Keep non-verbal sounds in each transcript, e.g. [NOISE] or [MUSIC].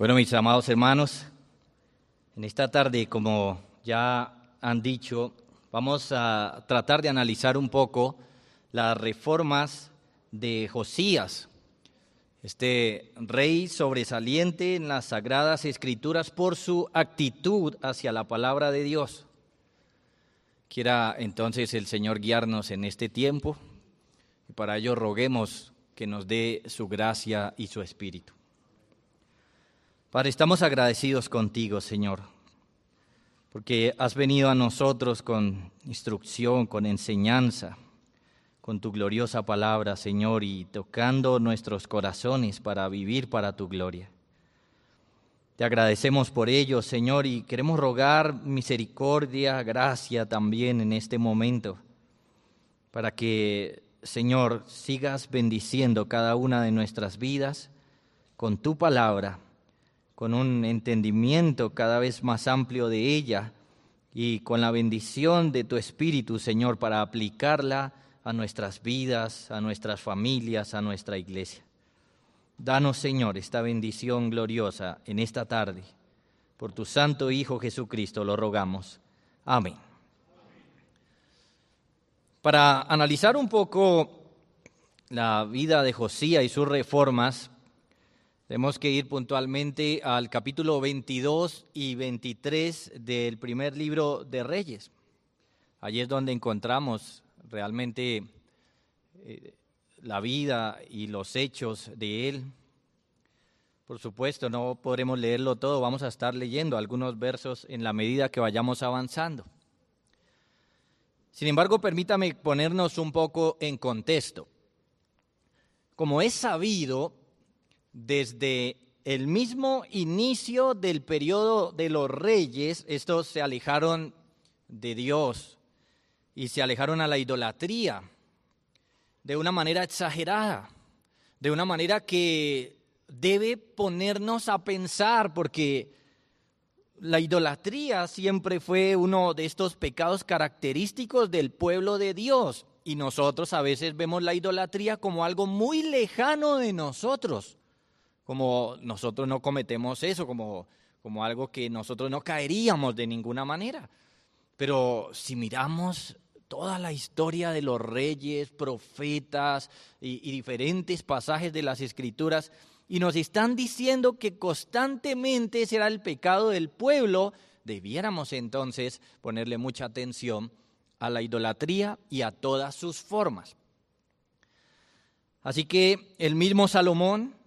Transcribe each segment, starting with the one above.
Bueno, mis amados hermanos, en esta tarde, como ya han dicho, vamos a tratar de analizar un poco las reformas de Josías, este rey sobresaliente en las sagradas escrituras por su actitud hacia la palabra de Dios. Quiera entonces el Señor guiarnos en este tiempo y para ello roguemos que nos dé su gracia y su espíritu. Padre, estamos agradecidos contigo, Señor, porque has venido a nosotros con instrucción, con enseñanza, con tu gloriosa palabra, Señor, y tocando nuestros corazones para vivir para tu gloria. Te agradecemos por ello, Señor, y queremos rogar misericordia, gracia también en este momento, para que, Señor, sigas bendiciendo cada una de nuestras vidas con tu palabra con un entendimiento cada vez más amplio de ella y con la bendición de tu Espíritu, Señor, para aplicarla a nuestras vidas, a nuestras familias, a nuestra iglesia. Danos, Señor, esta bendición gloriosa en esta tarde. Por tu Santo Hijo Jesucristo lo rogamos. Amén. Para analizar un poco la vida de Josías y sus reformas, tenemos que ir puntualmente al capítulo 22 y 23 del primer libro de Reyes. Allí es donde encontramos realmente eh, la vida y los hechos de él. Por supuesto, no podremos leerlo todo, vamos a estar leyendo algunos versos en la medida que vayamos avanzando. Sin embargo, permítame ponernos un poco en contexto. Como es sabido, desde el mismo inicio del periodo de los reyes, estos se alejaron de Dios y se alejaron a la idolatría de una manera exagerada, de una manera que debe ponernos a pensar, porque la idolatría siempre fue uno de estos pecados característicos del pueblo de Dios. Y nosotros a veces vemos la idolatría como algo muy lejano de nosotros como nosotros no cometemos eso, como, como algo que nosotros no caeríamos de ninguna manera. Pero si miramos toda la historia de los reyes, profetas y, y, diferentes pasajes de las escrituras, y nos están diciendo que constantemente será el pecado del pueblo, debiéramos entonces ponerle mucha atención a la idolatría y a todas sus formas. Así que el mismo Salomón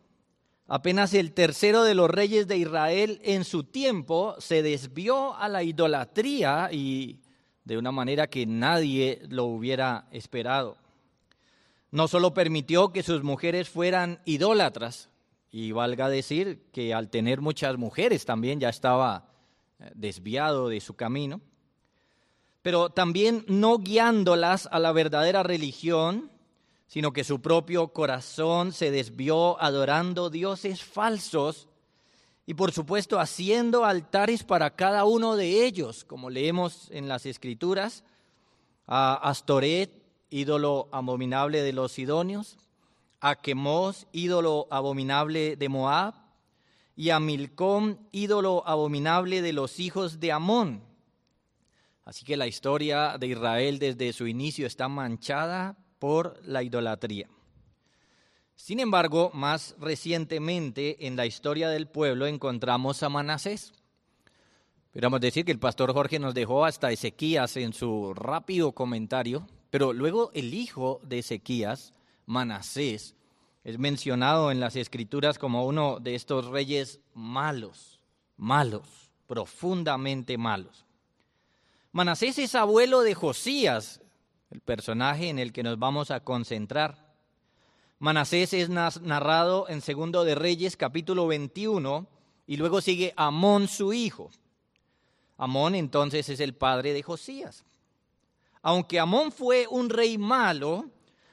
Apenas el tercero de los reyes de Israel en su tiempo se desvió a la idolatría y de una manera que nadie lo hubiera esperado. No solo permitió que sus mujeres fueran idólatras, y valga decir que al tener muchas mujeres también ya estaba eh, desviado de su camino, pero también no guiándolas a la verdadera religión, sino que su propio corazón se desvió adorando dioses falsos y por supuesto haciendo altares para cada uno de ellos, como leemos en las escrituras, a Astoret, ídolo abominable de los sidonios, a Quemos, ídolo abominable de Moab, y a Milcom, ídolo abominable de los hijos de Amón. Así que la historia de Israel desde su inicio está manchada por la idolatría. Sin embargo, más recientemente en la historia del pueblo encontramos a Manasés. Podríamos decir que el pastor Jorge nos dejó hasta Ezequías en su rápido comentario, pero luego el hijo de Ezequías, Manasés, es mencionado en las escrituras como uno de estos reyes malos, malos, profundamente malos. Manasés es abuelo de Josías, el personaje en el que nos vamos a concentrar. Manasés es narrado en Segundo de Reyes capítulo 21 y luego sigue Amón su hijo. Amón entonces es el padre de Josías. Aunque Amón fue un rey malo,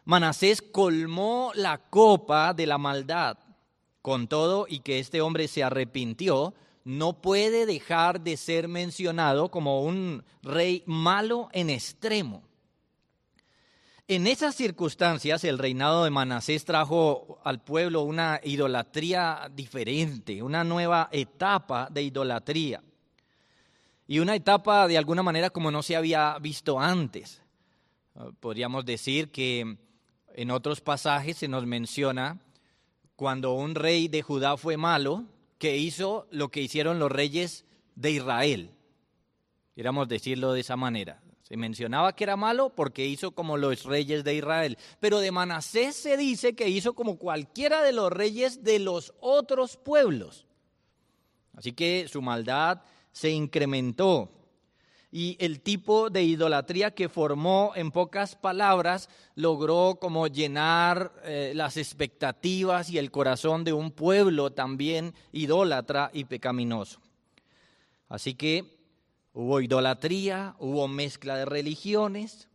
Manasés colmó la copa de la maldad. Con todo y que este hombre se arrepintió, no puede dejar de ser mencionado como un rey malo en extremo. En esas circunstancias, el reinado de Manasés trajo al pueblo una idolatría diferente, una nueva etapa de idolatría. Y una etapa de alguna manera como no se había visto antes. Podríamos decir que en otros pasajes se nos menciona cuando un rey de Judá fue malo, que hizo lo que hicieron los reyes de Israel. Queríamos decirlo de esa manera. Se mencionaba que era malo porque hizo como los reyes de Israel. Pero de Manasés se dice que hizo como cualquiera de los reyes de los otros pueblos. Así que su maldad se incrementó. Y el tipo de idolatría que formó, en pocas palabras, logró como llenar eh, las expectativas y el corazón de un pueblo también idólatra y pecaminoso. Así que Hubo idolatría, hubo mezcla de religiones,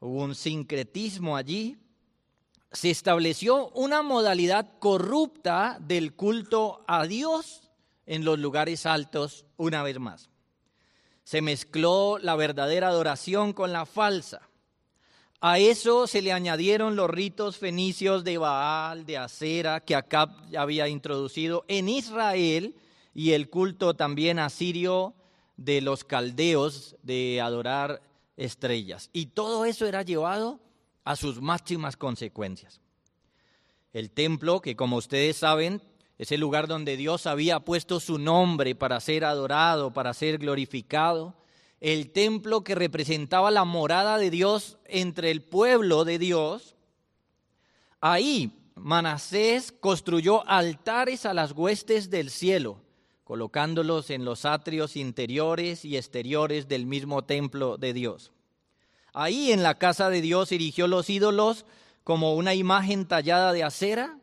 hubo un sincretismo allí. Se estableció una modalidad corrupta del culto a Dios en los lugares altos una vez más. Se mezcló la verdadera adoración con la falsa. A eso se le añadieron los ritos fenicios de Baal, de Acera, que Acab había introducido en Israel, y el culto también asirio de los caldeos de adorar estrellas. Y todo eso era llevado a sus máximas consecuencias. El templo, que como ustedes saben, es el lugar donde Dios había puesto su nombre para ser adorado, para ser glorificado. El templo que representaba la morada de Dios entre el pueblo de Dios. Ahí Manasés construyó altares a las huestes del cielo colocándolos en los atrios interiores y exteriores del mismo templo de Dios. Ahí en la casa de Dios erigió los ídolos como una imagen tallada de acera,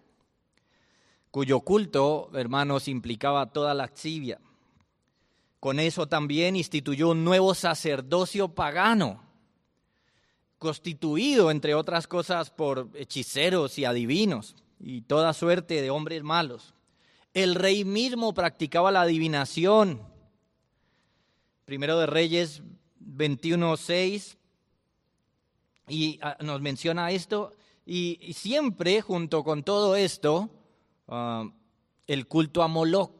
cuyo culto, hermanos, implicaba toda la axivia. Con eso también instituyó un nuevo sacerdocio pagano, constituido, entre otras cosas, por hechiceros y adivinos y toda suerte de hombres malos. El rey mismo practicaba la adivinación. Primero de Reyes 21.6 y ah, nos menciona esto. Y, siempre junto con todo esto, ah, el culto a Moloch,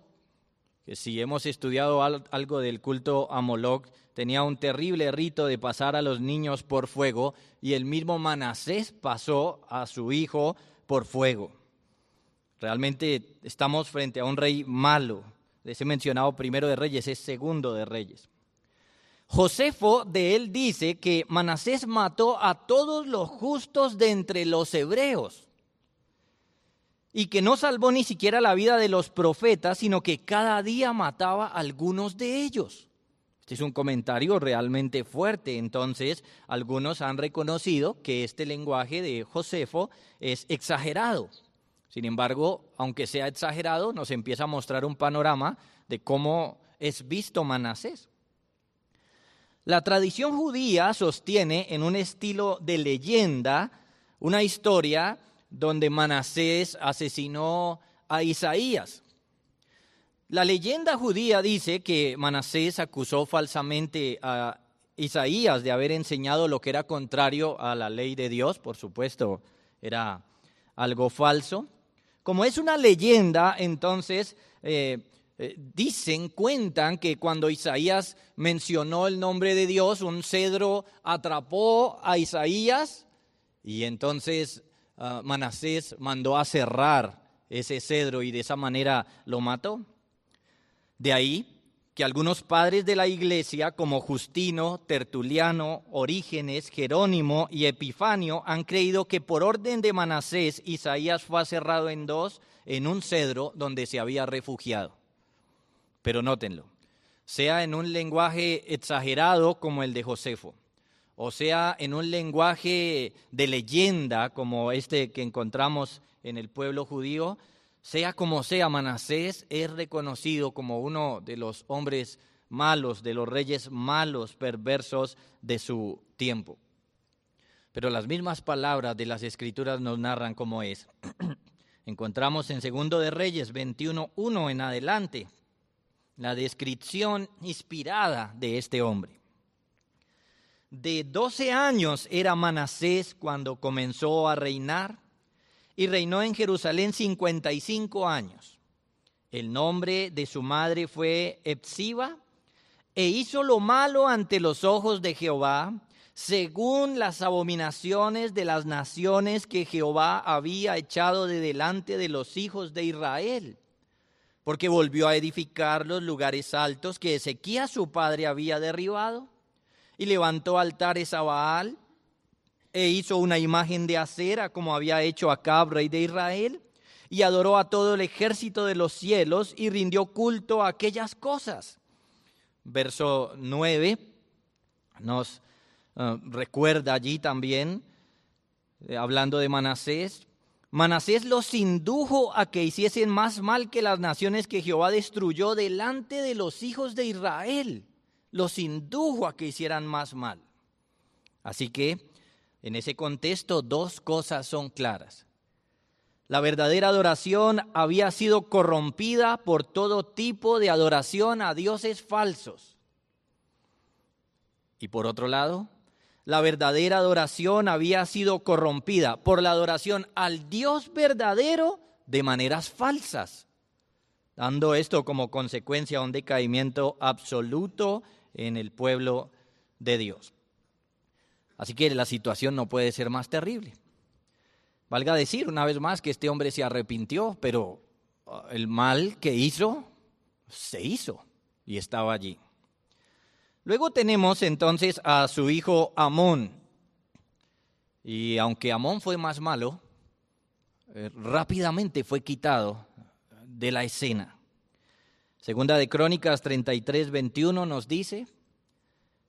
que si hemos estudiado algo del culto a Moloch, tenía un terrible rito de pasar a los niños por fuego y el mismo Manasés pasó a su hijo por fuego. Realmente estamos frente a un rey malo. Ese mencionado primero de reyes es segundo de reyes. Josefo de él dice que Manasés mató a todos los justos de entre los hebreos y que no salvó ni siquiera la vida de los profetas, sino que cada día mataba a algunos de ellos. Este es un comentario realmente fuerte, entonces algunos han reconocido que este lenguaje de Josefo es exagerado. Sin embargo, aunque sea exagerado, nos empieza a mostrar un panorama de cómo es visto Manasés. La tradición judía sostiene en un estilo de leyenda una historia donde Manasés asesinó a Isaías. La leyenda judía dice que Manasés acusó falsamente a Isaías de haber enseñado lo que era contrario a la ley de Dios, por supuesto, era algo falso. Como es una leyenda, entonces eh, eh, dicen, cuentan que cuando Isaías mencionó el nombre de Dios, un cedro atrapó a Isaías y entonces ah, Manasés mandó a cerrar ese cedro y de esa manera lo mató. De ahí que algunos padres de la iglesia, como Justino, Tertuliano, Orígenes, Jerónimo y Epifanio, han creído que por orden de Manasés, Isaías fue cerrado en dos en un cedro donde se había refugiado. Pero nótenlo, sea en un lenguaje exagerado como el de Josefo, o sea en un lenguaje de leyenda como este que encontramos en el pueblo judío, sea como sea, Manasés es reconocido como uno de los hombres malos, de los reyes malos, perversos de su tiempo. Pero las mismas palabras de las escrituras nos narran cómo es. [CLEARS THROAT] Encontramos en Segundo de Reyes 21.1 en adelante la descripción inspirada de este hombre. De 12 años era Manasés cuando comenzó a reinar y reinó en Jerusalén 55 años. El nombre de su madre fue Epsiba e hizo lo malo ante los ojos de Jehová, según las abominaciones de las naciones que Jehová había echado de delante de los hijos de Israel, porque volvió a edificar los lugares altos que Ezequías su padre había derribado, y levantó altares a Baal, e hizo una imagen de acera como había hecho Acab, rey de Israel, y adoró a todo el ejército de los cielos y rindió culto a aquellas cosas. Verso 9 nos eh, recuerda allí también, eh, hablando de Manasés, Manasés los indujo a que hiciesen más mal que las naciones que Jehová destruyó delante de los hijos de Israel. Los indujo a que hicieran más mal. Así que, en ese contexto, dos cosas son claras. La verdadera adoración había sido corrompida por todo tipo de adoración a dioses falsos. Y por otro lado, la verdadera adoración había sido corrompida por la adoración al Dios verdadero de maneras falsas, dando esto como consecuencia un decaimiento absoluto en el pueblo de Dios. Así que la situación no puede ser más terrible. Valga decir una vez más que este hombre se arrepintió, pero ah, el mal que hizo, se hizo y estaba allí. Luego tenemos entonces a su hijo Amón. Y aunque Amón fue más malo, eh, rápidamente fue quitado de la escena. Segunda de Crónicas 33, 21 nos dice,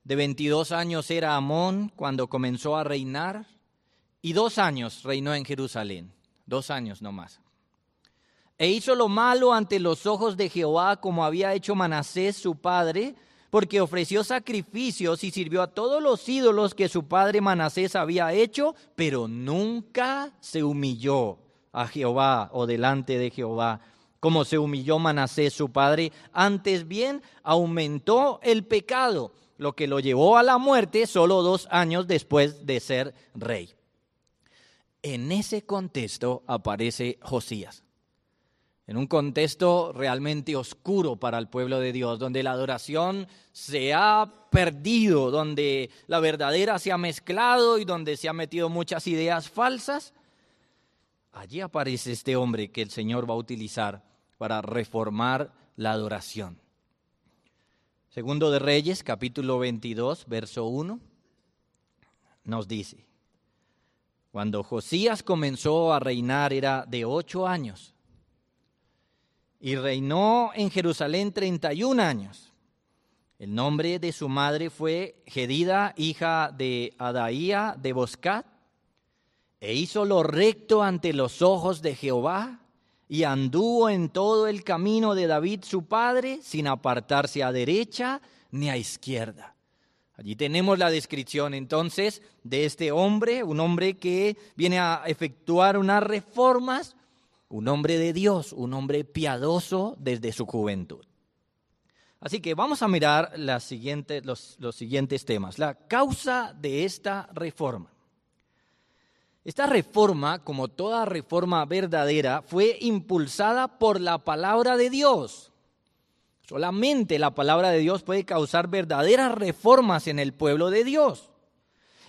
de 22 años era Amón cuando comenzó a reinar y dos años reinó en Jerusalén, dos años no más. E hizo lo malo ante los ojos de Jehová como había hecho Manasés su padre, porque ofreció sacrificios y sirvió a todos los ídolos que su padre Manasés había hecho, pero nunca se humilló a Jehová o delante de Jehová, como se humilló Manasés su padre, antes bien aumentó el pecado, lo que lo llevó a la muerte solo dos años después de ser rey. En ese contexto aparece Josías en un contexto realmente oscuro para el pueblo de Dios, donde la adoración se ha perdido, donde la verdadera se ha mezclado y donde se han metido muchas ideas falsas, allí aparece este hombre que el Señor va a utilizar para reformar la adoración. Segundo de Reyes, capítulo 22, verso 1, nos dice, cuando Josías comenzó a reinar era de ocho años y reinó en Jerusalén 31 años. El nombre de su madre fue Gedida, hija de Adaía de Boscat, e hizo lo recto ante los ojos de Jehová, y anduvo en todo el camino de David su padre, sin apartarse a derecha ni a izquierda. Allí tenemos la descripción entonces de este hombre, un hombre que viene a efectuar unas reformas un hombre de Dios, un hombre piadoso desde su juventud. Así que vamos a mirar los, siguientes temas. La causa de esta reforma. Esta reforma, como toda reforma verdadera, fue impulsada por la palabra de Dios. Solamente la palabra de Dios puede causar verdaderas reformas en el pueblo de Dios.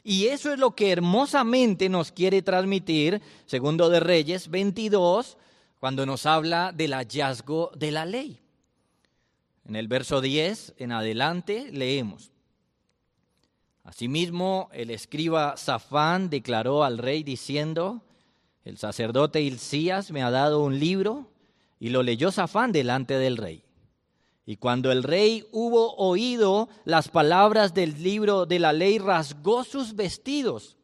Y eso es lo que hermosamente nos quiere transmitir, segundo de Reyes 22, cuando nos habla del hallazgo de la ley. En el verso 10 en adelante leemos. Asimismo, el escriba Safán declaró al rey diciendo, el sacerdote Hilcías me ha dado un libro, y lo leyó Safán delante del rey. Y cuando el rey hubo oído las palabras del libro de la ley, rasgó sus vestidos.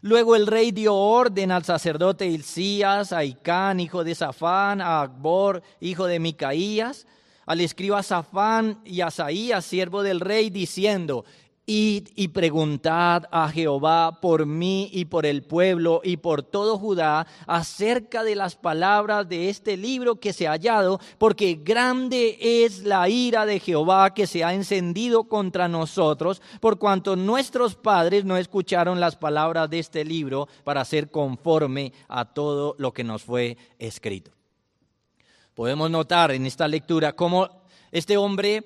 Luego el rey dio orden al sacerdote Hilcías, a Icán, hijo de Safán, a Akbor, hijo de Micaías, al escriba Safán y a Saías, siervo del rey, diciendo, y preguntad a Jehová por mí y por el pueblo y por todo Judá acerca de las palabras de este libro que se ha hallado, porque grande es la ira de Jehová que se ha encendido contra nosotros, por cuanto nuestros padres no escucharon las palabras de este libro para ser conforme a todo lo que nos fue escrito. Podemos notar en esta lectura cómo este hombre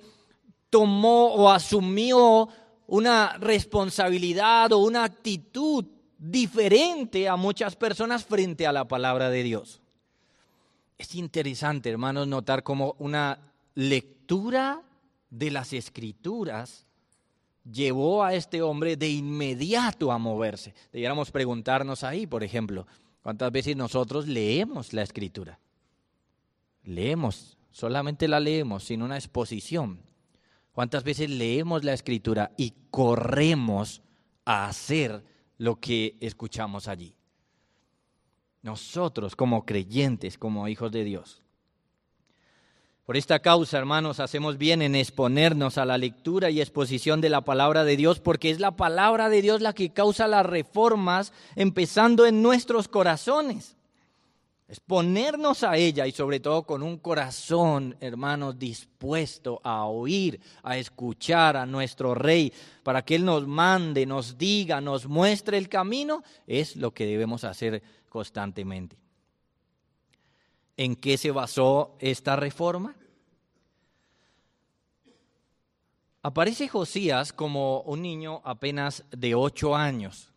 tomó o asumió una responsabilidad o una actitud diferente a muchas personas frente a la palabra de Dios. Es interesante, hermanos, notar cómo una lectura de las escrituras llevó a este hombre de inmediato a moverse. Debiéramos preguntarnos ahí, por ejemplo, ¿cuántas veces nosotros leemos la escritura? Leemos, solamente la leemos, sin una exposición. ¿Cuántas veces leemos la escritura y corremos a hacer lo que escuchamos allí? Nosotros como creyentes, como hijos de Dios. Por esta causa, hermanos, hacemos bien en exponernos a la lectura y exposición de la palabra de Dios, porque es la palabra de Dios la que causa las reformas, empezando en nuestros corazones. Es ponernos a ella y sobre todo con un corazón, hermanos, dispuesto a oír, a escuchar a nuestro Rey, para que Él nos mande, nos diga, nos muestre el camino, es lo que debemos hacer constantemente. ¿En qué se basó esta reforma? Aparece Josías como un niño apenas de ocho años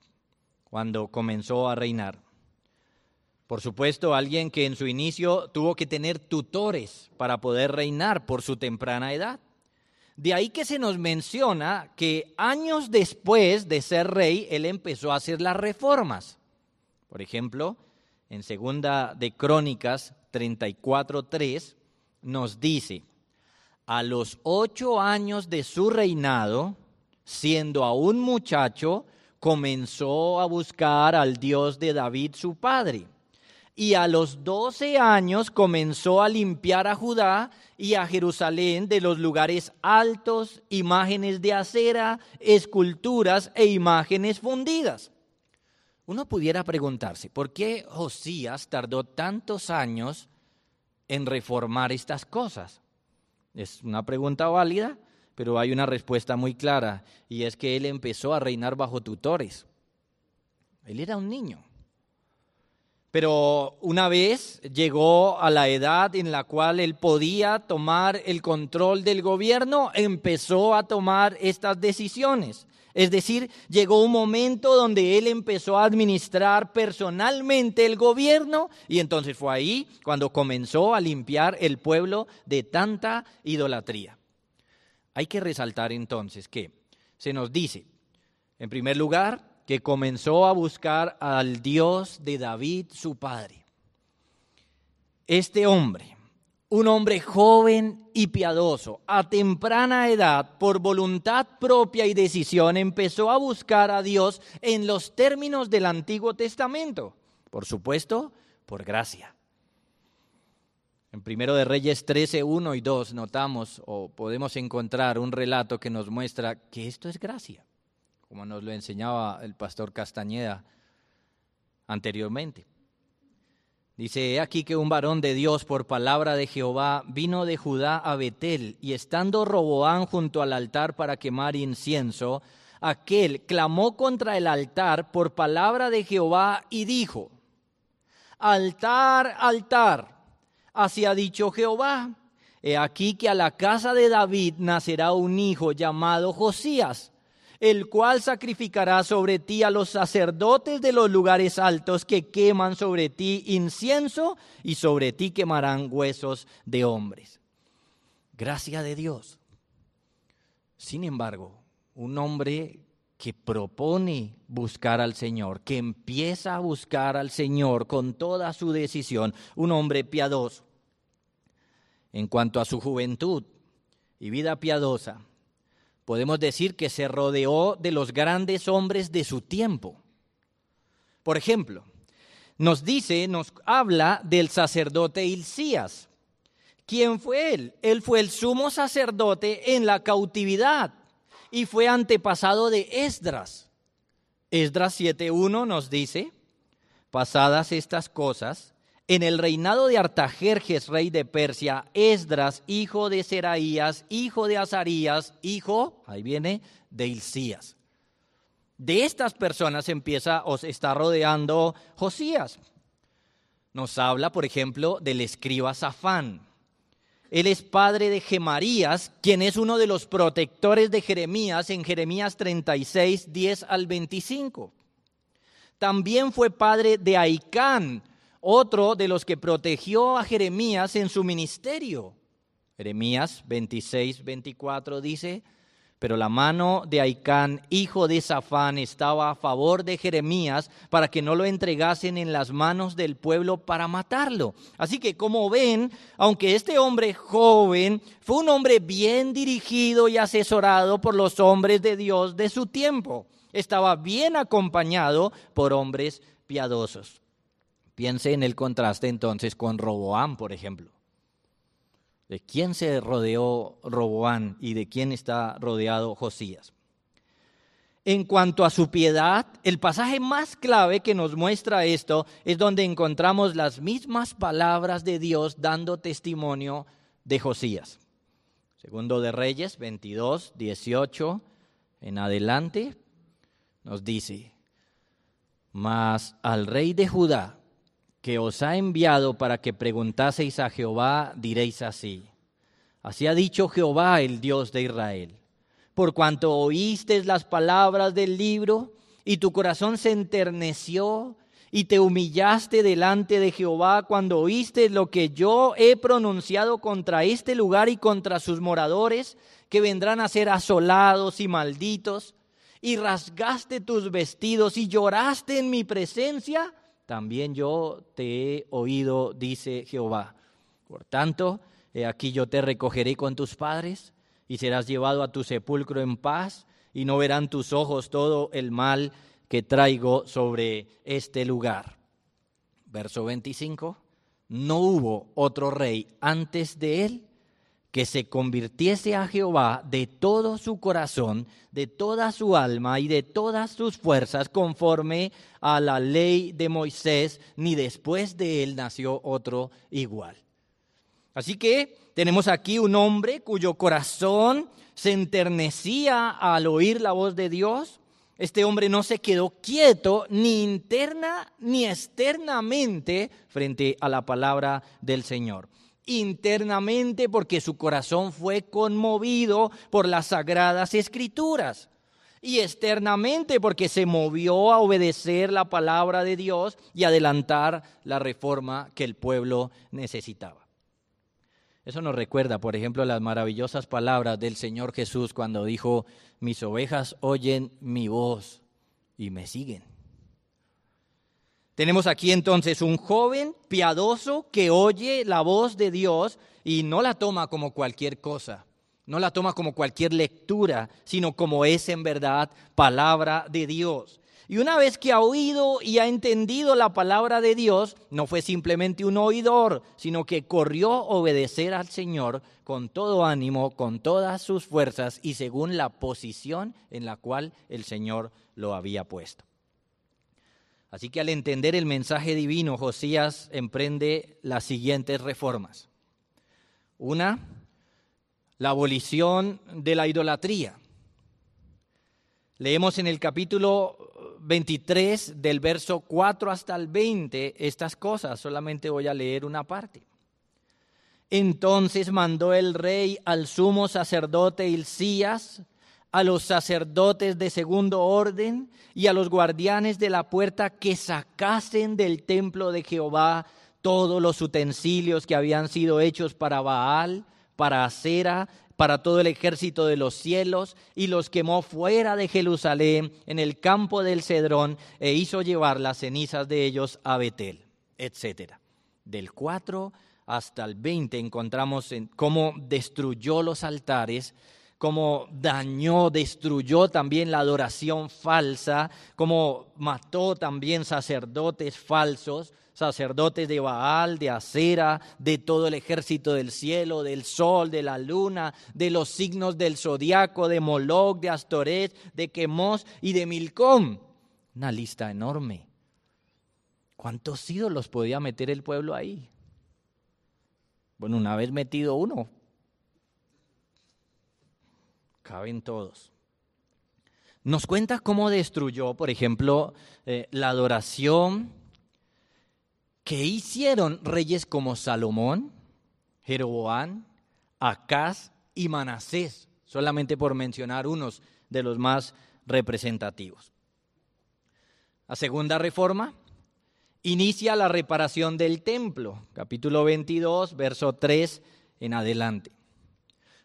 cuando comenzó a reinar. Por supuesto, alguien que en su inicio tuvo que tener tutores para poder reinar por su temprana edad. De ahí que se nos menciona que años después de ser rey, él empezó a hacer las reformas. Por ejemplo, en segunda de Crónicas 34.3 nos dice, a los ocho años de su reinado, siendo aún muchacho, comenzó a buscar al Dios de David su padre y a los doce años comenzó a limpiar a Judá y a Jerusalén de los lugares altos, imágenes de acera, esculturas e imágenes fundidas. Uno pudiera preguntarse, ¿por qué Josías tardó tantos años en reformar estas cosas? Es una pregunta válida, pero hay una respuesta muy clara, y es que él empezó a reinar bajo tutores. Él era un niño. Pero una vez llegó a la edad en la cual él podía tomar el control del gobierno, empezó a tomar estas decisiones. Es decir, llegó un momento donde él empezó a administrar personalmente el gobierno y entonces fue ahí cuando comenzó a limpiar el pueblo de tanta idolatría. Hay que resaltar entonces que se nos dice, en primer lugar, que comenzó a buscar al Dios de David, su padre. Este hombre, un hombre joven y piadoso, a temprana edad, por voluntad propia y decisión, empezó a buscar a Dios en los términos del Antiguo Testamento. Por supuesto, por gracia. En Primero de Reyes 13, 1 y 2 notamos o podemos encontrar un relato que nos muestra que esto es gracia como nos lo enseñaba el pastor Castañeda anteriormente. Dice, he aquí que un varón de Dios por palabra de Jehová vino de Judá a Betel, y estando Roboán junto al altar para quemar incienso, aquel clamó contra el altar por palabra de Jehová y dijo, altar, altar, así ha dicho Jehová, he aquí que a la casa de David nacerá un hijo llamado Josías el cual sacrificará sobre ti a los sacerdotes de los lugares altos que queman sobre ti incienso y sobre ti quemarán huesos de hombres. Gracia de Dios. Sin embargo, un hombre que propone buscar al Señor, que empieza a buscar al Señor con toda su decisión, un hombre piadoso. En cuanto a su juventud y vida piadosa, podemos decir que se rodeó de los grandes hombres de su tiempo. Por ejemplo, nos dice, nos habla del sacerdote Hilcías. ¿Quién fue él? Él fue el sumo sacerdote en la cautividad. y fue antepasado de Esdras. Esdras 7.1 nos dice, pasadas estas cosas, en el reinado de Artajerjes, rey de Persia, Esdras, hijo de Seraías, hijo de Azarías, hijo, ahí viene, de Hilcías. De estas personas empieza o se está rodeando Josías. Nos habla, por ejemplo, del escriba Safán. Él es padre de Gemarías, quien es uno de los protectores de Jeremías en Jeremías 36, 10 al 25. También fue padre de Aicán, otro de los que protegió a Jeremías en su ministerio. Jeremías 26, 24 dice, pero la mano de Aicán, hijo de Safán, estaba a favor de Jeremías para que no lo entregasen en las manos del pueblo para matarlo. Así que como ven, aunque este hombre joven fue un hombre bien dirigido y asesorado por los hombres de Dios de su tiempo, estaba bien acompañado por hombres piadosos. Piense en el contraste entonces con Roboam, por ejemplo. ¿De quién se rodeó Roboam y de quién está rodeado Josías? En cuanto a su piedad, el pasaje más clave que nos muestra esto es donde encontramos las mismas palabras de Dios dando testimonio de Josías. Segundo de Reyes 22, 18 en adelante nos dice, mas al rey de Judá, que os ha enviado para que preguntaseis a Jehová, diréis así. Así ha dicho Jehová, el Dios de Israel. Por cuanto oísteis las palabras del libro y tu corazón se enterneció y te humillaste delante de Jehová cuando oíste lo que yo he pronunciado contra este lugar y contra sus moradores, que vendrán a ser asolados y malditos, y rasgaste tus vestidos y lloraste en mi presencia, también yo te he oído, dice Jehová. Por tanto, aquí yo te recogeré con tus padres y serás llevado a tu sepulcro en paz y no verán tus ojos todo el mal que traigo sobre este lugar. Verso 25. No hubo otro rey antes de él que se convirtiese a Jehová de todo su corazón, de toda su alma y de todas sus fuerzas, conforme a la ley de Moisés, ni después de él nació otro igual. Así que tenemos aquí un hombre cuyo corazón se enternecía al oír la voz de Dios. Este hombre no se quedó quieto ni interna ni externamente frente a la palabra del Señor internamente porque su corazón fue conmovido por las sagradas escrituras y externamente porque se movió a obedecer la palabra de Dios y adelantar la reforma que el pueblo necesitaba. Eso nos recuerda, por ejemplo, las maravillosas palabras del Señor Jesús cuando dijo, mis ovejas oyen mi voz y me siguen. Tenemos aquí entonces un joven piadoso que oye la voz de Dios y no la toma como cualquier cosa, no la toma como cualquier lectura, sino como es en verdad palabra de Dios. Y una vez que ha oído y ha entendido la palabra de Dios, no fue simplemente un oidor, sino que corrió a obedecer al Señor con todo ánimo, con todas sus fuerzas y según la posición en la cual el Señor lo había puesto. Así que al entender el mensaje divino, Josías emprende las siguientes reformas. Una, la abolición de la idolatría. Leemos en el capítulo 23 del verso 4 hasta el 20 estas cosas, solamente voy a leer una parte. Entonces mandó el rey al sumo sacerdote Hilcías, a los sacerdotes de segundo orden y a los guardianes de la puerta que sacasen del templo de Jehová todos los utensilios que habían sido hechos para Baal, para Acera, para todo el ejército de los cielos, y los quemó fuera de Jerusalén en el campo del Cedrón, e hizo llevar las cenizas de ellos a Betel, etc. Del 4 hasta el 20 encontramos en cómo destruyó los altares, como dañó, destruyó también la adoración falsa, como mató también sacerdotes falsos, sacerdotes de Baal, de Acera, de todo el ejército del cielo, del sol, de la luna, de los signos del zodiaco, de Moloch, de Astoret, de Quemos y de Milcom. Una lista enorme. ¿Cuántos ídolos podía meter el pueblo ahí? Bueno, una vez metido uno, caben todos. Nos cuenta cómo destruyó, por ejemplo, eh, la adoración que hicieron reyes como Salomón, Jeroboam, Acaz y Manasés, solamente por mencionar unos de los más representativos. La segunda reforma inicia la reparación del templo, capítulo 22, verso 3 en adelante.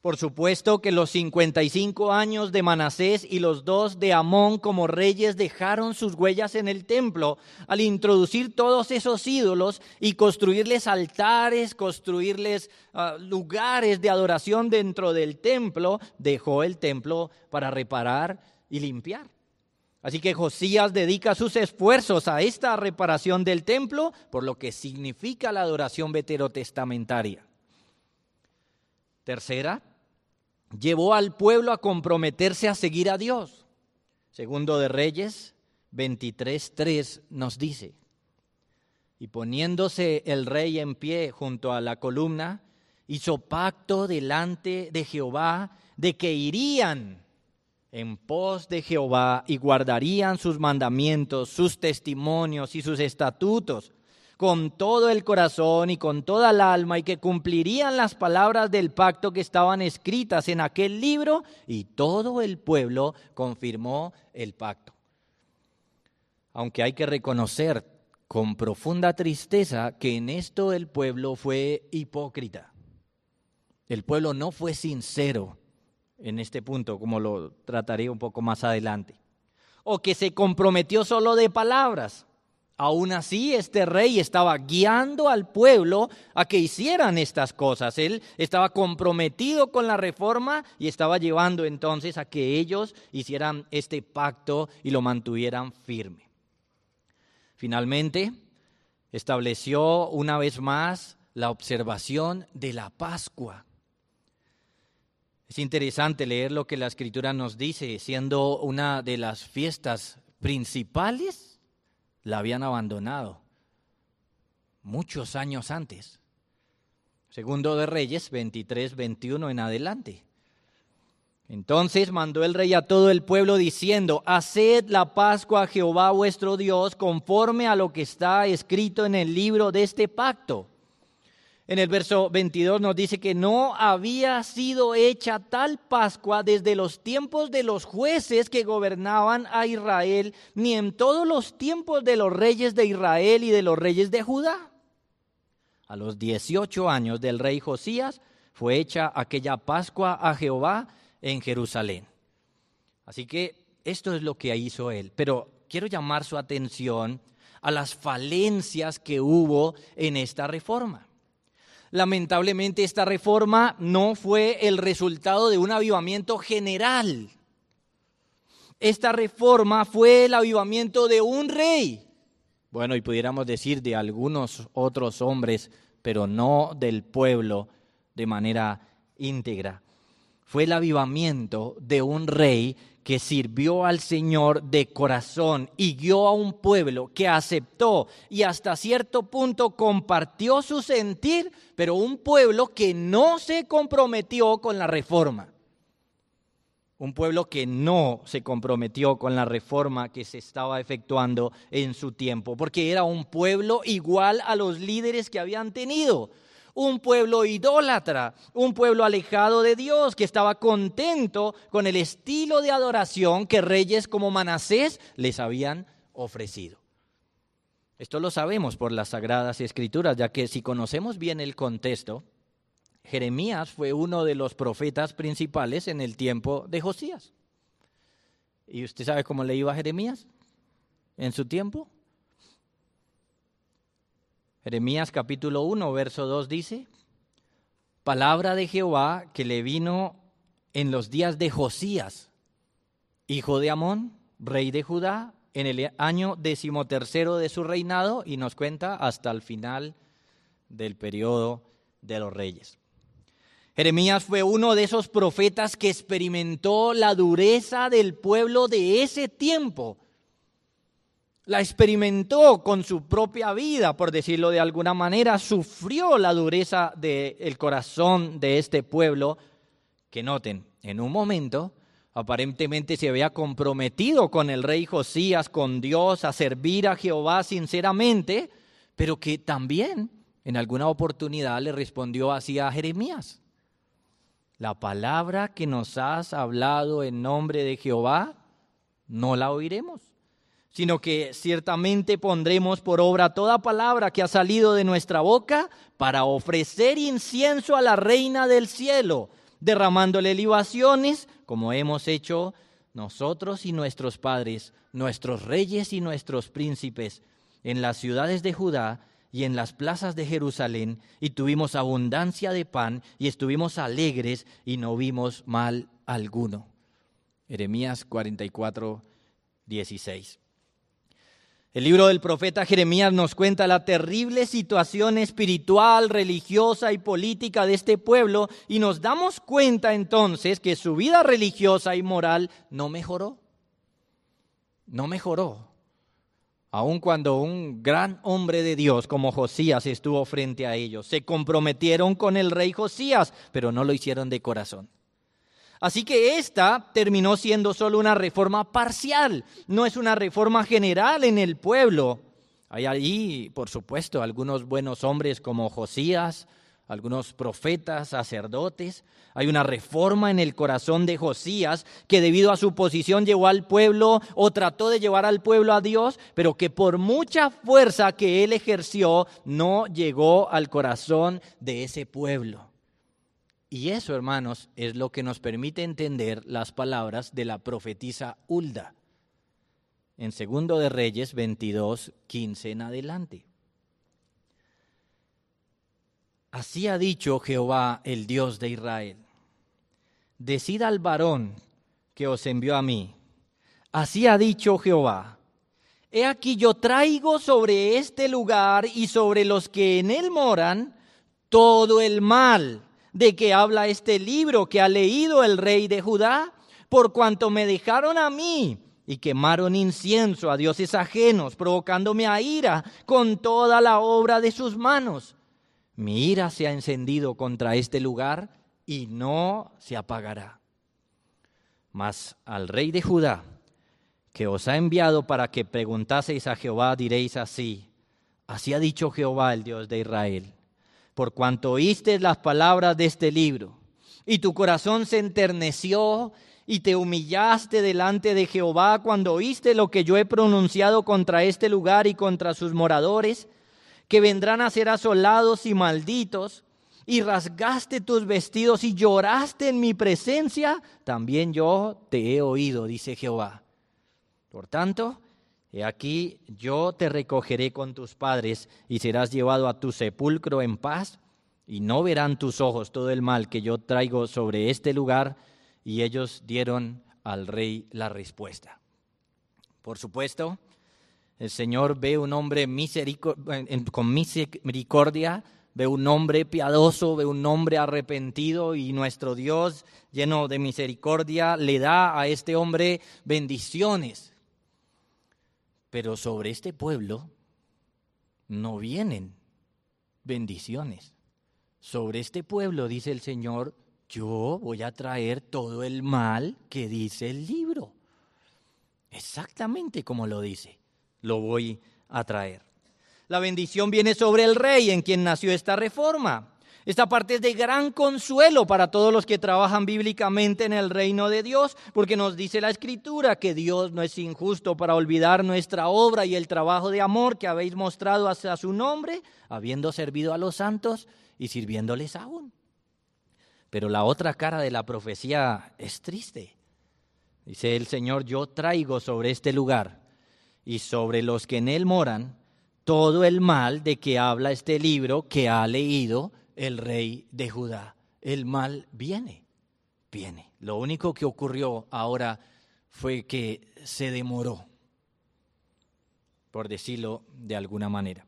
Por supuesto que los 55 años de Manasés y los dos de Amón como reyes dejaron sus huellas en el templo al introducir todos esos ídolos y construirles altares, construirles ah, lugares de adoración dentro del templo, dejó el templo para reparar y limpiar. Así que Josías dedica sus esfuerzos a esta reparación del templo, por lo que significa la adoración veterotestamentaria. Tercera, llevó al pueblo a comprometerse a seguir a Dios. Segundo de Reyes 23.3 nos dice, y poniéndose el rey en pie junto a la columna, hizo pacto delante de Jehová de que irían en pos de Jehová y guardarían sus mandamientos, sus testimonios y sus estatutos con todo el corazón y con toda el alma y que cumplirían las palabras del pacto que estaban escritas en aquel libro y todo el pueblo confirmó el pacto. Aunque hay que reconocer con profunda tristeza que en esto el pueblo fue hipócrita. El pueblo no fue sincero en este punto, como lo trataré un poco más adelante. O que se comprometió solo de palabras Aún así, este rey estaba guiando al pueblo a que hicieran estas cosas. Él estaba comprometido con la reforma y estaba llevando entonces a que ellos hicieran este pacto y lo mantuvieran firme. Finalmente, estableció una vez más la observación de la Pascua. Es interesante leer lo que la escritura nos dice, siendo una de las fiestas principales la habían abandonado muchos años antes. Segundo de Reyes 23, 21 en adelante. Entonces mandó el rey a todo el pueblo diciendo, haced la Pascua a Jehová vuestro Dios conforme a lo que está escrito en el libro de este pacto en el verso 22 nos dice que no había sido hecha tal Pascua desde los tiempos de los jueces que gobernaban a Israel, ni en todos los tiempos de los reyes de Israel y de los reyes de Judá. A los 18 años del rey Josías fue hecha aquella Pascua a Jehová en Jerusalén. Así que esto es lo que hizo él. Pero quiero llamar su atención a las falencias que hubo en esta reforma. Lamentablemente esta reforma no fue el resultado de un avivamiento general. Esta reforma fue el avivamiento de un rey. Bueno, y pudiéramos decir de algunos otros hombres, pero no del pueblo de manera íntegra. Fue el avivamiento de un rey que sirvió al Señor de corazón y guió a un pueblo que aceptó y hasta cierto punto compartió su sentir, pero un pueblo que no se comprometió con la reforma. Un pueblo que no se comprometió con la reforma que se estaba efectuando en su tiempo, porque era un pueblo igual a los líderes que habían tenido un pueblo idólatra, un pueblo alejado de Dios, que estaba contento con el estilo de adoración que reyes como Manasés les habían ofrecido. Esto lo sabemos por las sagradas escrituras, ya que si conocemos bien el contexto, Jeremías fue uno de los profetas principales en el tiempo de Josías. ¿Y usted sabe cómo le iba a Jeremías en su tiempo? Jeremías capítulo 1, verso 2 dice, palabra de Jehová que le vino en los días de Josías, hijo de Amón, rey de Judá, en el año decimotercero de su reinado y nos cuenta hasta el final del periodo de los reyes. Jeremías fue uno de esos profetas que experimentó la dureza del pueblo de ese tiempo. La experimentó con su propia vida, por decirlo de alguna manera, sufrió la dureza del corazón de este pueblo, que noten, en un momento aparentemente se había comprometido con el rey Josías, con Dios, a servir a Jehová sinceramente, pero que también en alguna oportunidad le respondió así a Jeremías. La palabra que nos has hablado en nombre de Jehová, no la oiremos, sino que ciertamente pondremos por obra toda palabra que ha salido de nuestra boca para ofrecer incienso a la reina del cielo, derramándole libaciones, como hemos hecho nosotros y nuestros padres, nuestros reyes y nuestros príncipes, en las ciudades de Judá y en las plazas de Jerusalén, y tuvimos abundancia de pan, y estuvimos alegres, y no vimos mal alguno. Jeremías 44, 16. El libro del profeta Jeremías nos cuenta la terrible situación espiritual, religiosa y política de este pueblo y nos damos cuenta entonces que su vida religiosa y moral no mejoró. No mejoró aun cuando un gran hombre de Dios como Josías estuvo frente a ellos. Se comprometieron con el rey Josías, pero no lo hicieron de corazón. Así que esta terminó siendo solo una reforma parcial, no es una reforma general en el pueblo. Hay allí, por supuesto, algunos buenos hombres como Josías, algunos profetas, sacerdotes. Hay una reforma en el corazón de Josías que debido a su posición llevó al pueblo o trató de llevar al pueblo a Dios, pero que por mucha fuerza que él ejerció no llegó al corazón de ese pueblo. Y eso, hermanos, es lo que nos permite entender las palabras de la profetisa Hulda en Segundo de Reyes 22, 15 en adelante. Así ha dicho Jehová, el Dios de Israel. Decida al varón que os envió a mí. Así ha dicho Jehová. He aquí yo traigo sobre este lugar y sobre los que en él moran todo el mal de que habla este libro que ha leído el rey de Judá, por cuanto me dejaron a mí y quemaron incienso a dioses ajenos, provocándome a ira con toda la obra de sus manos. Mi ira se ha encendido contra este lugar y no se apagará. Mas al rey de Judá, que os ha enviado para que preguntaseis a Jehová, diréis así, así ha dicho Jehová, el Dios de Israel, por cuanto oíste las palabras de este libro, y tu corazón se enterneció y te humillaste delante de Jehová cuando oíste lo que yo he pronunciado contra este lugar y contra sus moradores, que vendrán a ser asolados y malditos, y rasgaste tus vestidos y lloraste en mi presencia, también yo te he oído, dice Jehová. Por tanto, he aquí yo te recogeré con tus padres y serás llevado a tu sepulcro en paz, y no verán tus ojos todo el mal que yo traigo sobre este lugar. Y ellos dieron al rey la respuesta. Por supuesto, el Señor ve un hombre con misericordia, ve un hombre piadoso, ve un hombre arrepentido y nuestro Dios, lleno de misericordia, le da a este hombre bendiciones. Pero sobre este pueblo no vienen bendiciones. Sobre este pueblo, dice el Señor, yo voy a traer todo el mal que dice el libro. Exactamente como lo dice lo voy a traer. La bendición viene sobre el rey en quien nació esta reforma. Esta parte es de gran consuelo para todos los que trabajan bíblicamente en el reino de Dios, porque nos dice la Escritura que Dios no es injusto para olvidar nuestra obra y el trabajo de amor que habéis mostrado hacia su nombre, habiendo servido a los santos y sirviéndoles aún. Pero la otra cara de la profecía es triste. Dice el Señor, yo traigo sobre este lugar y sobre los que en él moran todo el mal de que habla este libro que ha leído el rey de Judá. El mal viene, viene. Lo único que ocurrió ahora fue que se demoró. por decirlo de alguna manera.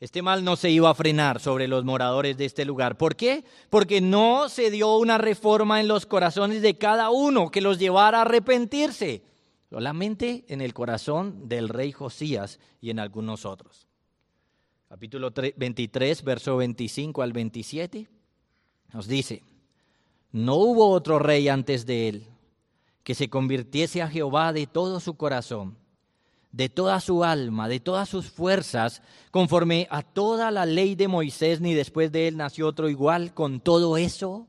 Este mal no se iba a frenar sobre los moradores de este lugar. ¿Por qué? Porque no se dio una reforma en los corazones de cada uno que los llevara a arrepentirse, solamente en el corazón del rey Josías y en algunos otros. Capítulo 23, verso 25 al 27, nos dice, no hubo otro rey antes de él que se convirtiese a Jehová de todo su corazón de toda su alma, de todas sus fuerzas, conforme a toda la ley de Moisés, ni después de él nació otro igual. Con todo eso,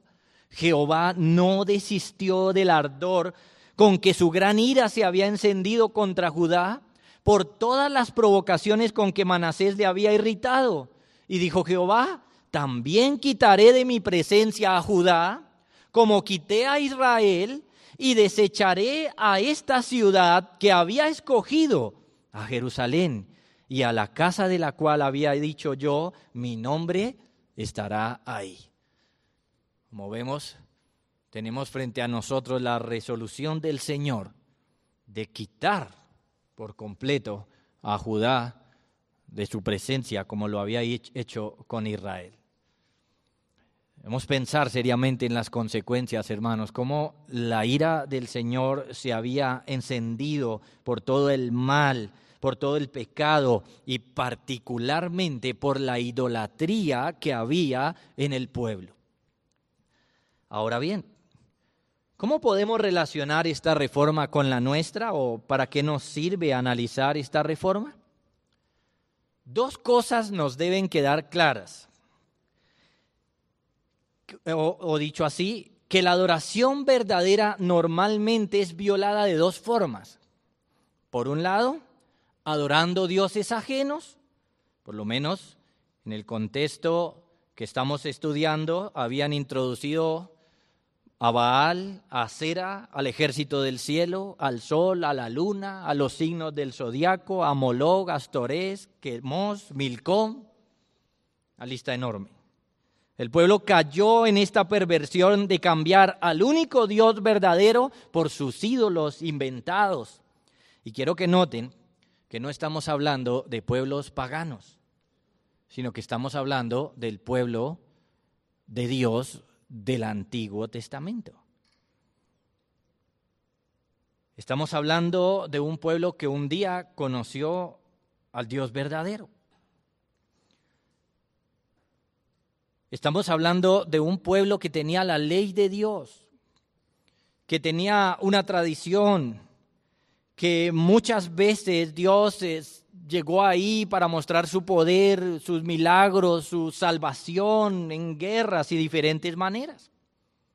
Jehová no desistió del ardor con que su gran ira se había encendido contra Judá por todas las provocaciones con que Manasés le había irritado. Y dijo Jehová, también quitaré de mi presencia a Judá, como quité a Israel, y desecharé a esta ciudad que había escogido, a Jerusalén, y a la casa de la cual había dicho yo, mi nombre estará ahí. Como vemos, tenemos frente a nosotros la resolución del Señor de quitar por completo a Judá de su presencia como lo había hecho con Israel. Debemos pensar seriamente en las consecuencias, hermanos, cómo la ira del Señor se había encendido por todo el mal, por todo el pecado y particularmente por la idolatría que había en el pueblo. Ahora bien, ¿cómo podemos relacionar esta reforma con la nuestra o para qué nos sirve analizar esta reforma? Dos cosas nos deben quedar claras o, dicho así, que la adoración verdadera normalmente es violada de dos formas. Por un lado, adorando dioses ajenos, por lo menos en el contexto que estamos estudiando, habían introducido a Baal, a Cera, al ejército del cielo, al sol, a la luna, a los signos del zodiaco, a Moloch, Astorés, Quemos, Milcom, una lista enorme. El pueblo cayó en esta perversión de cambiar al único Dios verdadero por sus ídolos inventados. Y quiero que noten que no estamos hablando de pueblos paganos, sino que estamos hablando del pueblo de Dios del Antiguo Testamento. Estamos hablando de un pueblo que un día conoció al Dios verdadero. Estamos hablando de un pueblo que tenía la ley de Dios, que tenía una tradición, que muchas veces Dios llegó ahí para mostrar su poder, sus milagros, su salvación en guerras y diferentes maneras.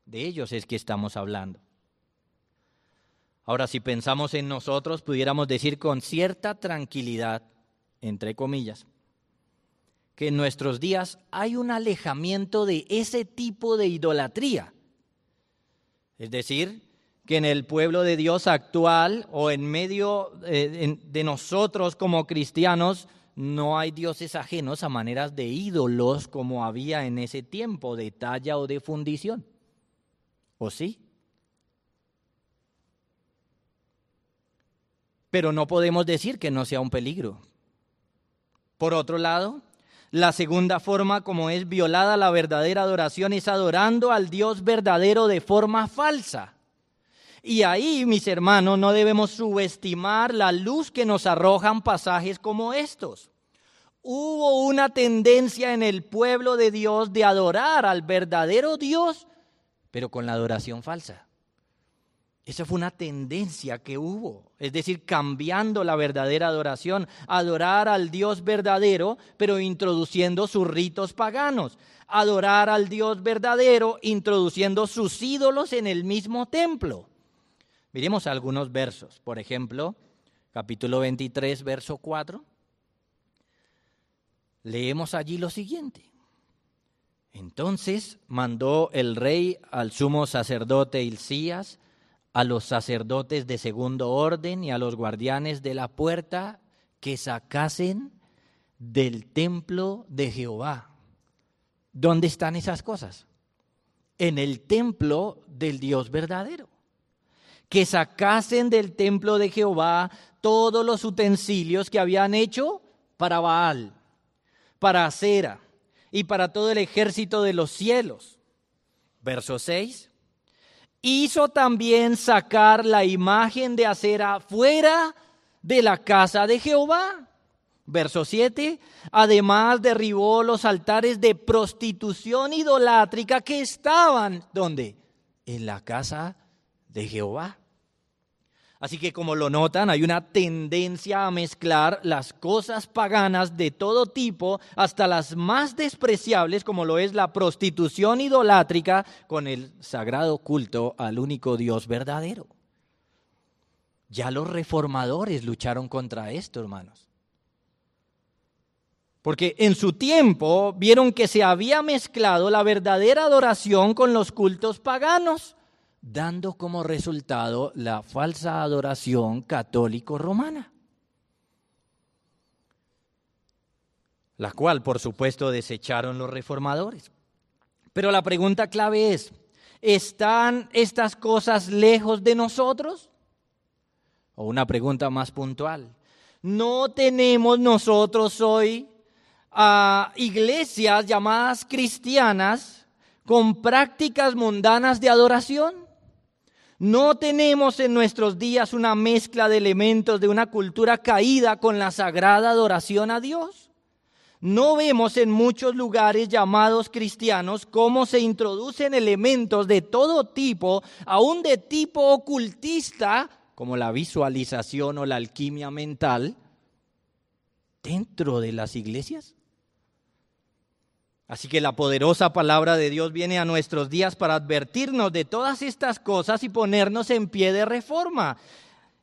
De ellos es que estamos hablando. Ahora, si pensamos en nosotros, pudiéramos decir con cierta tranquilidad, entre comillas, que en nuestros días hay un alejamiento de ese tipo de idolatría. Es decir, que en el pueblo de Dios actual o en medio eh, de nosotros como cristianos no hay dioses ajenos a maneras de ídolos como había en ese tiempo de talla o de fundición. ¿O sí? Pero no podemos decir que no sea un peligro. Por otro lado, la segunda forma como es violada la verdadera adoración es adorando al Dios verdadero de forma falsa. Y ahí, mis hermanos, no debemos subestimar la luz que nos arrojan pasajes como estos. Hubo una tendencia en el pueblo de Dios de adorar al verdadero Dios, pero con la adoración falsa. Esa fue una tendencia que hubo, es decir, cambiando la verdadera adoración, adorar al Dios verdadero, pero introduciendo sus ritos paganos, adorar al Dios verdadero, introduciendo sus ídolos en el mismo templo. Miremos algunos versos, por ejemplo, capítulo 23, verso 4. Leemos allí lo siguiente. Entonces mandó el rey al sumo sacerdote Hilcías, a los sacerdotes de segundo orden y a los guardianes de la puerta que sacasen del templo de Jehová. ¿Dónde están esas cosas? En el templo del Dios verdadero. Que sacasen del templo de Jehová todos los utensilios que habían hecho para Baal, para Acera y para todo el ejército de los cielos. Verso 6. Hizo también sacar la imagen de Acera fuera de la casa de Jehová. Verso 7. Además derribó los altares de prostitución idolátrica que estaban, ¿dónde? En la casa de Jehová. Así que como lo notan, hay una tendencia a mezclar las cosas paganas de todo tipo, hasta las más despreciables, como lo es la prostitución idolátrica, con el sagrado culto al único Dios verdadero. Ya los reformadores lucharon contra esto, hermanos. Porque en su tiempo vieron que se había mezclado la verdadera adoración con los cultos paganos dando como resultado la falsa adoración católico-romana, la cual por supuesto desecharon los reformadores. Pero la pregunta clave es, ¿están estas cosas lejos de nosotros? O una pregunta más puntual, ¿no tenemos nosotros hoy a iglesias llamadas cristianas con prácticas mundanas de adoración? No tenemos en nuestros días una mezcla de elementos de una cultura caída con la sagrada adoración a Dios. No vemos en muchos lugares llamados cristianos cómo se introducen elementos de todo tipo, aún de tipo ocultista, como la visualización o la alquimia mental, dentro de las iglesias. Así que la poderosa palabra de Dios viene a nuestros días para advertirnos de todas estas cosas y ponernos en pie de reforma.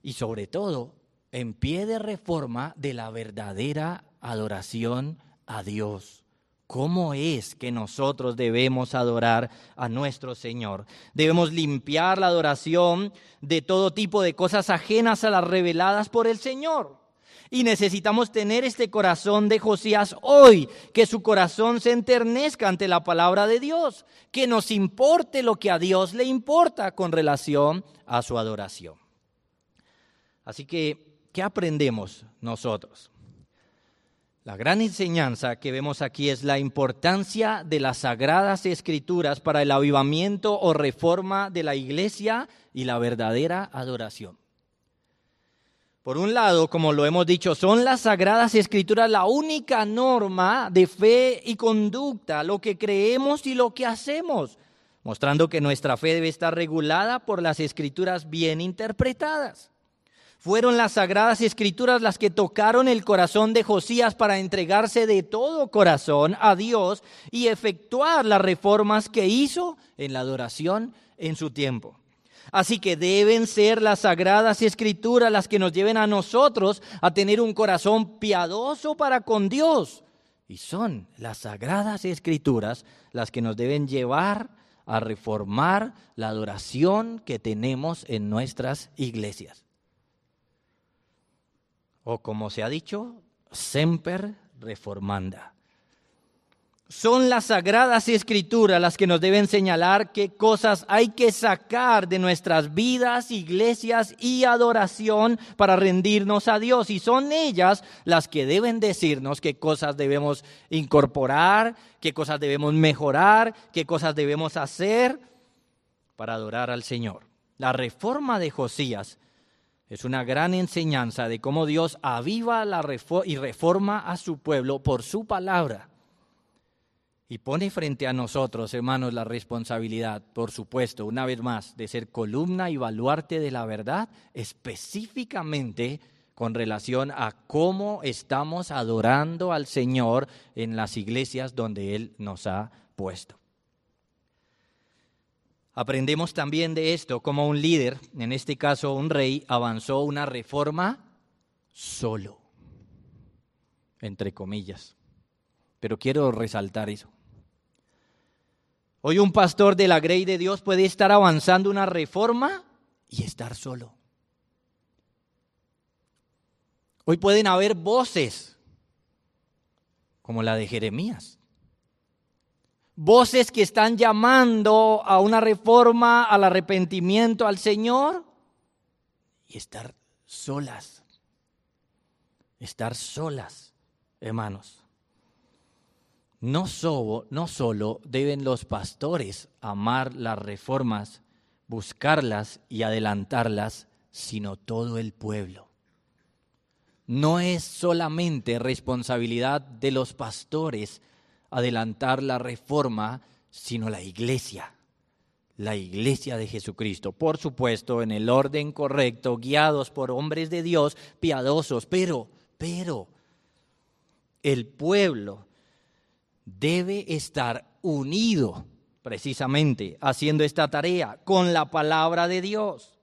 Y sobre todo, en pie de reforma de la verdadera adoración a Dios. ¿Cómo es que nosotros debemos adorar a nuestro Señor? Debemos limpiar la adoración de todo tipo de cosas ajenas a las reveladas por el Señor. Y necesitamos tener este corazón de Josías hoy, que su corazón se enternezca ante la palabra de Dios, que nos importe lo que a Dios le importa con relación a su adoración. Así que, ¿qué aprendemos nosotros? La gran enseñanza que vemos aquí es la importancia de las sagradas escrituras para el avivamiento o reforma de la iglesia y la verdadera adoración. Por un lado, como lo hemos dicho, son las sagradas escrituras la única norma de fe y conducta, lo que creemos y lo que hacemos, mostrando que nuestra fe debe estar regulada por las escrituras bien interpretadas. Fueron las sagradas escrituras las que tocaron el corazón de Josías para entregarse de todo corazón a Dios y efectuar las reformas que hizo en la adoración en su tiempo. Así que deben ser las sagradas escrituras las que nos lleven a nosotros a tener un corazón piadoso para con Dios. Y son las sagradas escrituras las que nos deben llevar a reformar la adoración que tenemos en nuestras iglesias. O como se ha dicho, semper reformanda. Son las sagradas escrituras las que nos deben señalar qué cosas hay que sacar de nuestras vidas, iglesias y adoración para rendirnos a Dios. Y son ellas las que deben decirnos qué cosas debemos incorporar, qué cosas debemos mejorar, qué cosas debemos hacer para adorar al Señor. La reforma de Josías es una gran enseñanza de cómo Dios aviva la y reforma a su pueblo por su palabra. Y pone frente a nosotros, hermanos, la responsabilidad, por supuesto, una vez más, de ser columna y baluarte de la verdad, específicamente con relación a cómo estamos adorando al Señor en las iglesias donde Él nos ha puesto. Aprendemos también de esto como un líder, en este caso un rey, avanzó una reforma solo, entre comillas. Pero quiero resaltar eso. Hoy un pastor de la Grey de Dios puede estar avanzando una reforma y estar solo. Hoy pueden haber voces como la de Jeremías. Voces que están llamando a una reforma, al arrepentimiento al Señor y estar solas estar solas, hermanos. No, solo, no solo deben los pastores amar las reformas, buscarlas y adelantarlas, sino todo el pueblo. No es solamente responsabilidad de los pastores adelantar la reforma, sino la iglesia, la iglesia de Jesucristo. Por supuesto, en el orden correcto, guiados por hombres de Dios piadosos, pero, pero, el pueblo debe estar unido precisamente haciendo esta tarea con la palabra de Dios.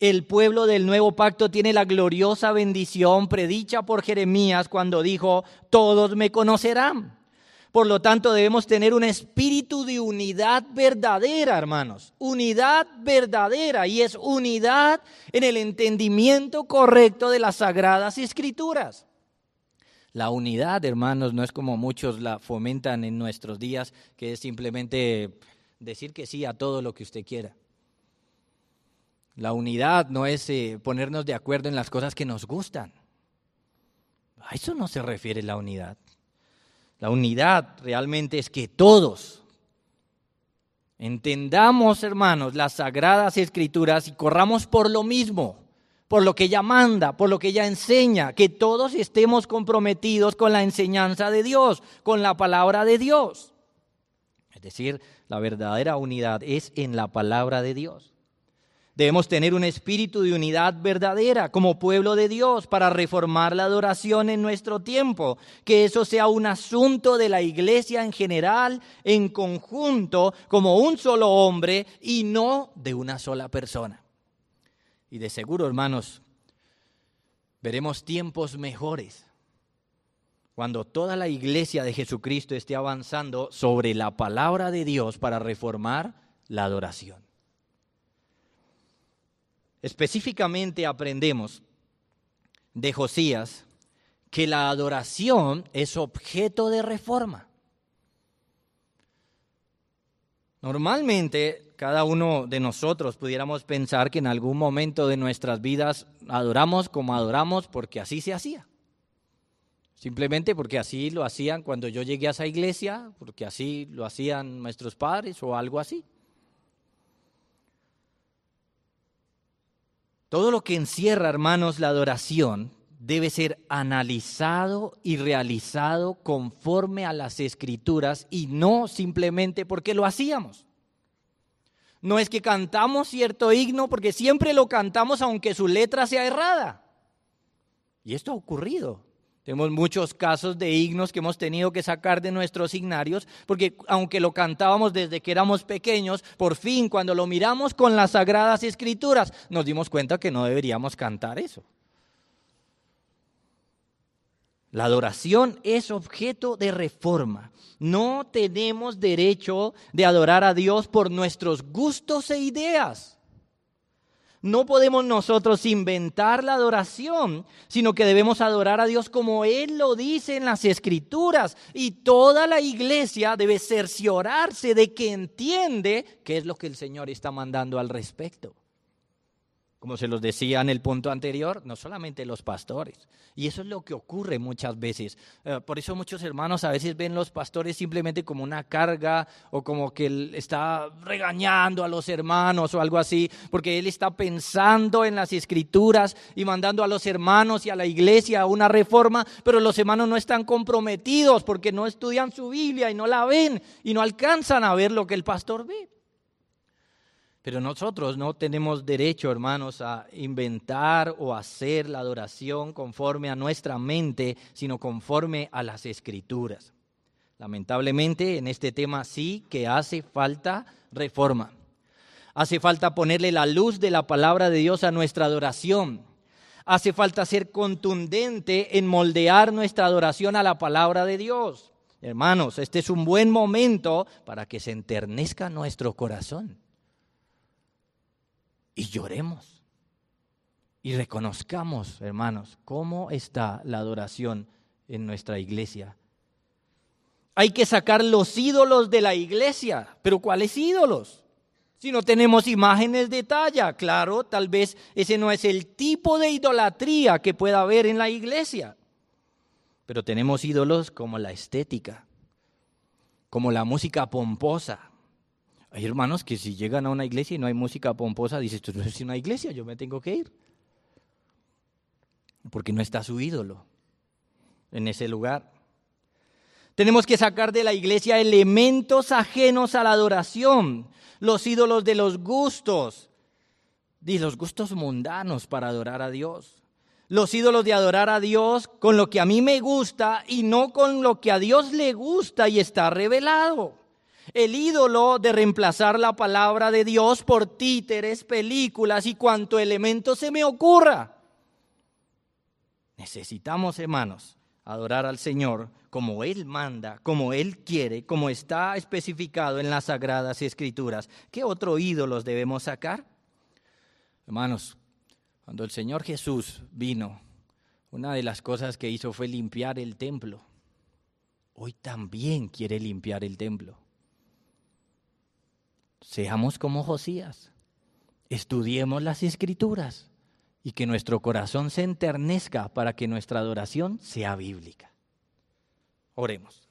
El pueblo del nuevo pacto tiene la gloriosa bendición predicha por Jeremías cuando dijo, todos me conocerán. Por lo tanto, debemos tener un espíritu de unidad verdadera, hermanos. Unidad verdadera y es unidad en el entendimiento correcto de las sagradas escrituras. La unidad, hermanos, no es como muchos la fomentan en nuestros días, que es simplemente decir que sí a todo lo que usted quiera. La unidad no es eh, ponernos de acuerdo en las cosas que nos gustan. A eso no se refiere la unidad. La unidad realmente es que todos entendamos, hermanos, las sagradas escrituras y corramos por lo mismo por lo que ella manda, por lo que ella enseña, que todos estemos comprometidos con la enseñanza de Dios, con la palabra de Dios. Es decir, la verdadera unidad es en la palabra de Dios. Debemos tener un espíritu de unidad verdadera como pueblo de Dios para reformar la adoración en nuestro tiempo. Que eso sea un asunto de la iglesia en general, en conjunto, como un solo hombre y no de una sola persona. Y de seguro, hermanos, veremos tiempos mejores cuando toda la iglesia de Jesucristo esté avanzando sobre la palabra de Dios para reformar la adoración. Específicamente aprendemos de Josías que la adoración es objeto de reforma. Normalmente cada uno de nosotros pudiéramos pensar que en algún momento de nuestras vidas adoramos como adoramos porque así se hacía. Simplemente porque así lo hacían cuando yo llegué a esa iglesia, porque así lo hacían nuestros padres o algo así. Todo lo que encierra, hermanos, la adoración debe ser analizado y realizado conforme a las escrituras y no simplemente porque lo hacíamos. No es que cantamos cierto himno porque siempre lo cantamos aunque su letra sea errada. Y esto ha ocurrido. Tenemos muchos casos de himnos que hemos tenido que sacar de nuestros signarios, porque aunque lo cantábamos desde que éramos pequeños, por fin cuando lo miramos con las sagradas escrituras, nos dimos cuenta que no deberíamos cantar eso. La adoración es objeto de reforma. No tenemos derecho de adorar a Dios por nuestros gustos e ideas. No podemos nosotros inventar la adoración, sino que debemos adorar a Dios como Él lo dice en las Escrituras. Y toda la iglesia debe cerciorarse de que entiende qué es lo que el Señor está mandando al respecto como se los decía en el punto anterior, no solamente los pastores. Y eso es lo que ocurre muchas veces. Eh, por eso muchos hermanos a veces ven los pastores simplemente como una carga o como que él está regañando a los hermanos o algo así, porque él está pensando en las escrituras y mandando a los hermanos y a la iglesia una reforma, pero los hermanos no están comprometidos porque no estudian su Biblia y no la ven y no alcanzan a ver lo que el pastor ve. Pero nosotros no tenemos derecho, hermanos, a inventar o hacer la adoración conforme a nuestra mente, sino conforme a las escrituras. Lamentablemente, en este tema sí que hace falta reforma. Hace falta ponerle la luz de la palabra de Dios a nuestra adoración. Hace falta ser contundente en moldear nuestra adoración a la palabra de Dios. Hermanos, este es un buen momento para que se enternezca nuestro corazón y lloremos. Y reconozcamos, hermanos, cómo está la adoración en nuestra iglesia. Hay que sacar los ídolos de la iglesia, pero ¿cuáles ídolos? Si no tenemos imágenes de talla, claro, tal vez ese no es el tipo de idolatría que pueda haber en la iglesia. Pero tenemos ídolos como la estética, como la música pomposa. Hay hermanos que si llegan a una iglesia y no hay música pomposa, dicen, esto no es una iglesia, yo me tengo que ir. Porque no está su ídolo en ese lugar. Tenemos que sacar de la iglesia elementos ajenos a la adoración, los ídolos de los gustos, los gustos mundanos para adorar a Dios. Los ídolos de adorar a Dios con lo que a mí me gusta y no con lo que a Dios le gusta y está revelado. El ídolo de reemplazar la palabra de Dios por títeres, películas y cuanto elemento se me ocurra. Necesitamos, hermanos, adorar al Señor como Él manda, como Él quiere, como está especificado en las Sagradas Escrituras. ¿Qué otro ídolos debemos sacar? Hermanos, cuando el Señor Jesús vino, una de las cosas que hizo fue limpiar el templo. Hoy también quiere limpiar el templo. Seamos como Josías. Estudiemos las escrituras y que nuestro corazón se enternezca para que nuestra adoración sea bíblica. Oremos.